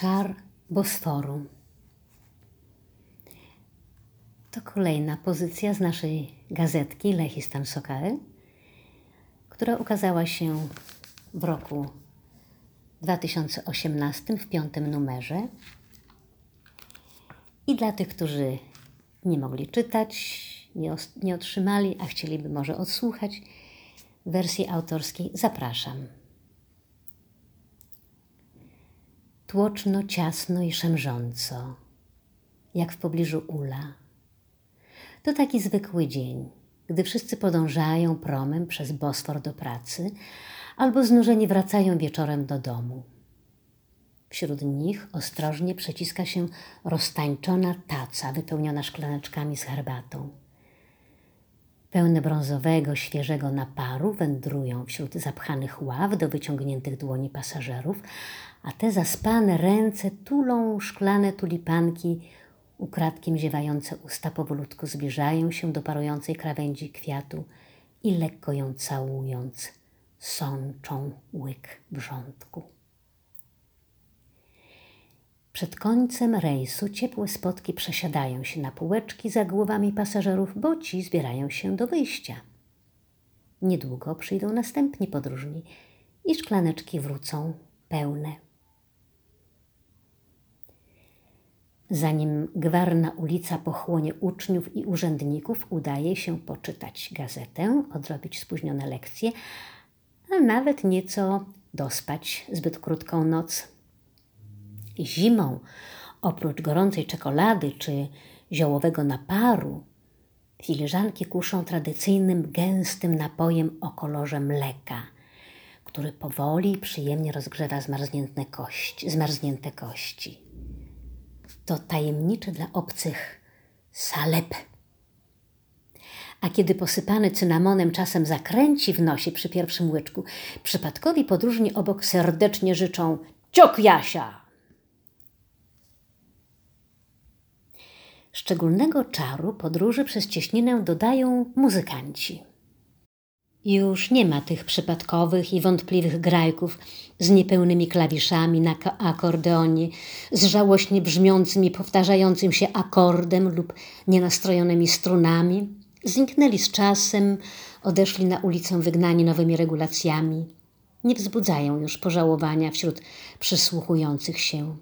Czar Bosforu. To kolejna pozycja z naszej gazetki Lehistan Sokae, która ukazała się w roku 2018 w piątym numerze. I dla tych, którzy nie mogli czytać, nie, nie otrzymali, a chcieliby może odsłuchać wersji autorskiej, zapraszam. Tłoczno, ciasno i szemrząco, jak w pobliżu ula. To taki zwykły dzień, gdy wszyscy podążają promem przez Bosfor do pracy albo znużeni wracają wieczorem do domu. Wśród nich ostrożnie przeciska się roztańczona taca wypełniona szklaneczkami z herbatą. Pełne brązowego, świeżego naparu wędrują wśród zapchanych ław do wyciągniętych dłoni pasażerów, a te zaspane ręce tulą szklane tulipanki, ukradkiem ziewające usta powolutku zbliżają się do parującej krawędzi kwiatu i lekko ją całując, sączą łyk wrzątku. Przed końcem rejsu ciepłe spotki przesiadają się na półeczki za głowami pasażerów, bo ci zbierają się do wyjścia. Niedługo przyjdą następni podróżni i szklaneczki wrócą pełne. Zanim gwarna ulica pochłonie uczniów i urzędników, udaje się poczytać gazetę, odrobić spóźnione lekcje, a nawet nieco dospać zbyt krótką noc. Zimą, oprócz gorącej czekolady czy ziołowego naparu, filiżanki kuszą tradycyjnym gęstym napojem o kolorze mleka, który powoli i przyjemnie rozgrzewa zmarznięte kości. Zmarznięte kości. To tajemniczy dla obcych salep. A kiedy posypany cynamonem czasem zakręci w nosie przy pierwszym łyczku, przypadkowi podróżni obok serdecznie życzą ciok Jasia! Szczególnego czaru podróży przez cieśninę dodają muzykanci. Już nie ma tych przypadkowych i wątpliwych grajków z niepełnymi klawiszami na akordeonie, z żałośnie brzmiącym i powtarzającym się akordem lub nienastrojonymi strunami. Zniknęli z czasem, odeszli na ulicę wygnani nowymi regulacjami. Nie wzbudzają już pożałowania wśród przysłuchujących się.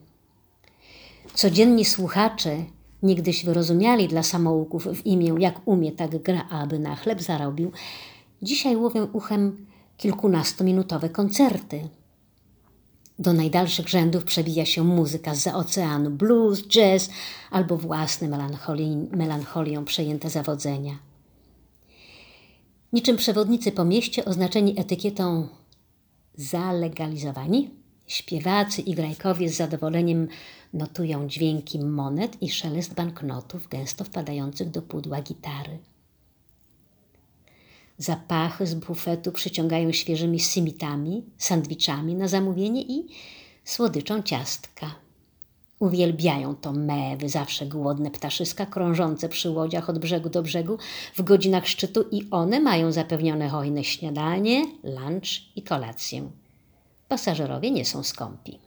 Codzienni słuchacze niegdyś wyrozumiali dla samouków w imię jak umie, tak gra, aby na chleb zarobił, dzisiaj łowią uchem kilkunastominutowe koncerty. Do najdalszych rzędów przebija się muzyka z oceanu, blues, jazz albo własne melancholią przejęte zawodzenia. Niczym przewodnicy po mieście oznaczeni etykietą zalegalizowani, śpiewacy i grajkowie z zadowoleniem notują dźwięki monet i szelest banknotów gęsto wpadających do pudła gitary. Zapachy z bufetu przyciągają świeżymi simitami, sandwiczami na zamówienie i słodyczą ciastka. Uwielbiają to mewy, zawsze głodne ptaszyska krążące przy łodziach od brzegu do brzegu w godzinach szczytu i one mają zapewnione hojne śniadanie, lunch i kolację. Pasażerowie nie są skąpi.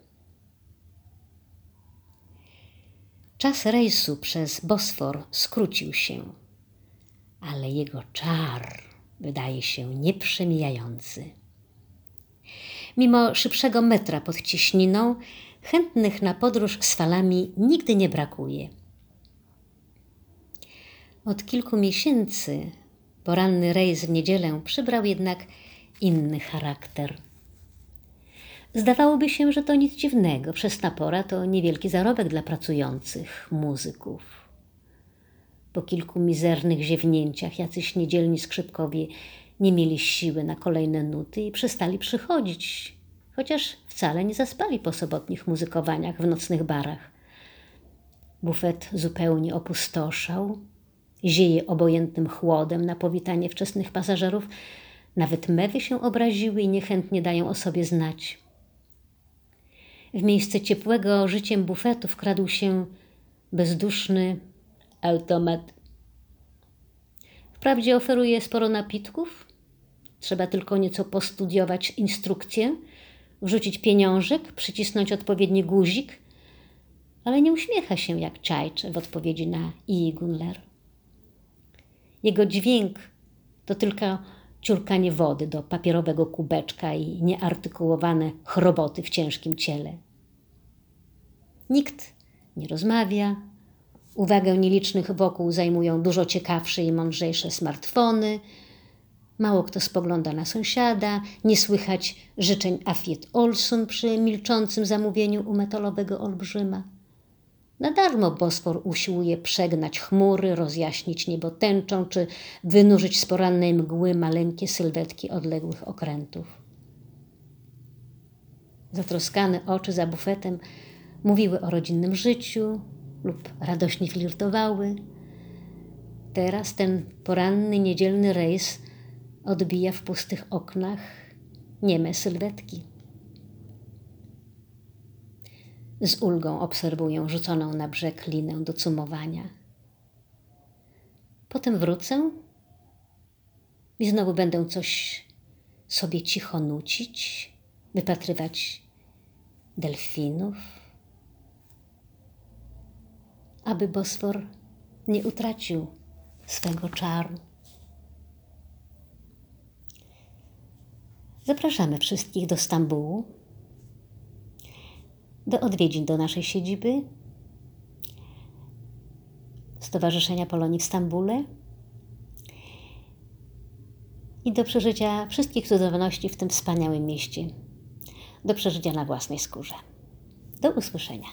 Czas rejsu przez Bosfor skrócił się, ale jego czar wydaje się nieprzemijający. Mimo szybszego metra pod ciśniną, chętnych na podróż z falami nigdy nie brakuje. Od kilku miesięcy poranny rejs w niedzielę przybrał jednak inny charakter – Zdawałoby się, że to nic dziwnego. Wczesna pora to niewielki zarobek dla pracujących muzyków. Po kilku mizernych ziewnięciach jacyś niedzielni skrzypkowie nie mieli siły na kolejne nuty i przestali przychodzić, chociaż wcale nie zaspali po sobotnich muzykowaniach w nocnych barach. Bufet zupełnie opustoszał, zieje obojętnym chłodem na powitanie wczesnych pasażerów. Nawet mewy się obraziły i niechętnie dają o sobie znać. W miejsce ciepłego życiem bufetu wkradł się bezduszny automat. Wprawdzie oferuje sporo napitków, trzeba tylko nieco postudiować instrukcję, wrzucić pieniążek, przycisnąć odpowiedni guzik, ale nie uśmiecha się jak Czajcz w odpowiedzi na I Gunler. Jego dźwięk to tylko ciurkanie wody do papierowego kubeczka i nieartykułowane chroboty w ciężkim ciele. Nikt nie rozmawia. Uwagę nielicznych wokół zajmują dużo ciekawsze i mądrzejsze smartfony. Mało kto spogląda na sąsiada, nie słychać życzeń Afiet Olson przy milczącym zamówieniu u metalowego olbrzyma. Na darmo Bosfor usiłuje przegnać chmury, rozjaśnić niebo tęczą, czy wynurzyć z porannej mgły maleńkie sylwetki odległych okrętów. Zatroskane oczy za bufetem mówiły o rodzinnym życiu lub radośnie flirtowały. Teraz ten poranny, niedzielny rejs odbija w pustych oknach nieme sylwetki. Z ulgą obserwuję rzuconą na brzeg linę do cumowania. Potem wrócę i znowu będę coś sobie cicho nucić, wypatrywać delfinów, aby Bosfor nie utracił swego czaru. Zapraszamy wszystkich do Stambułu, do odwiedzin do naszej siedziby Stowarzyszenia Polonii w Stambule i do przeżycia wszystkich cudowności w tym wspaniałym mieście, do przeżycia na własnej skórze. Do usłyszenia.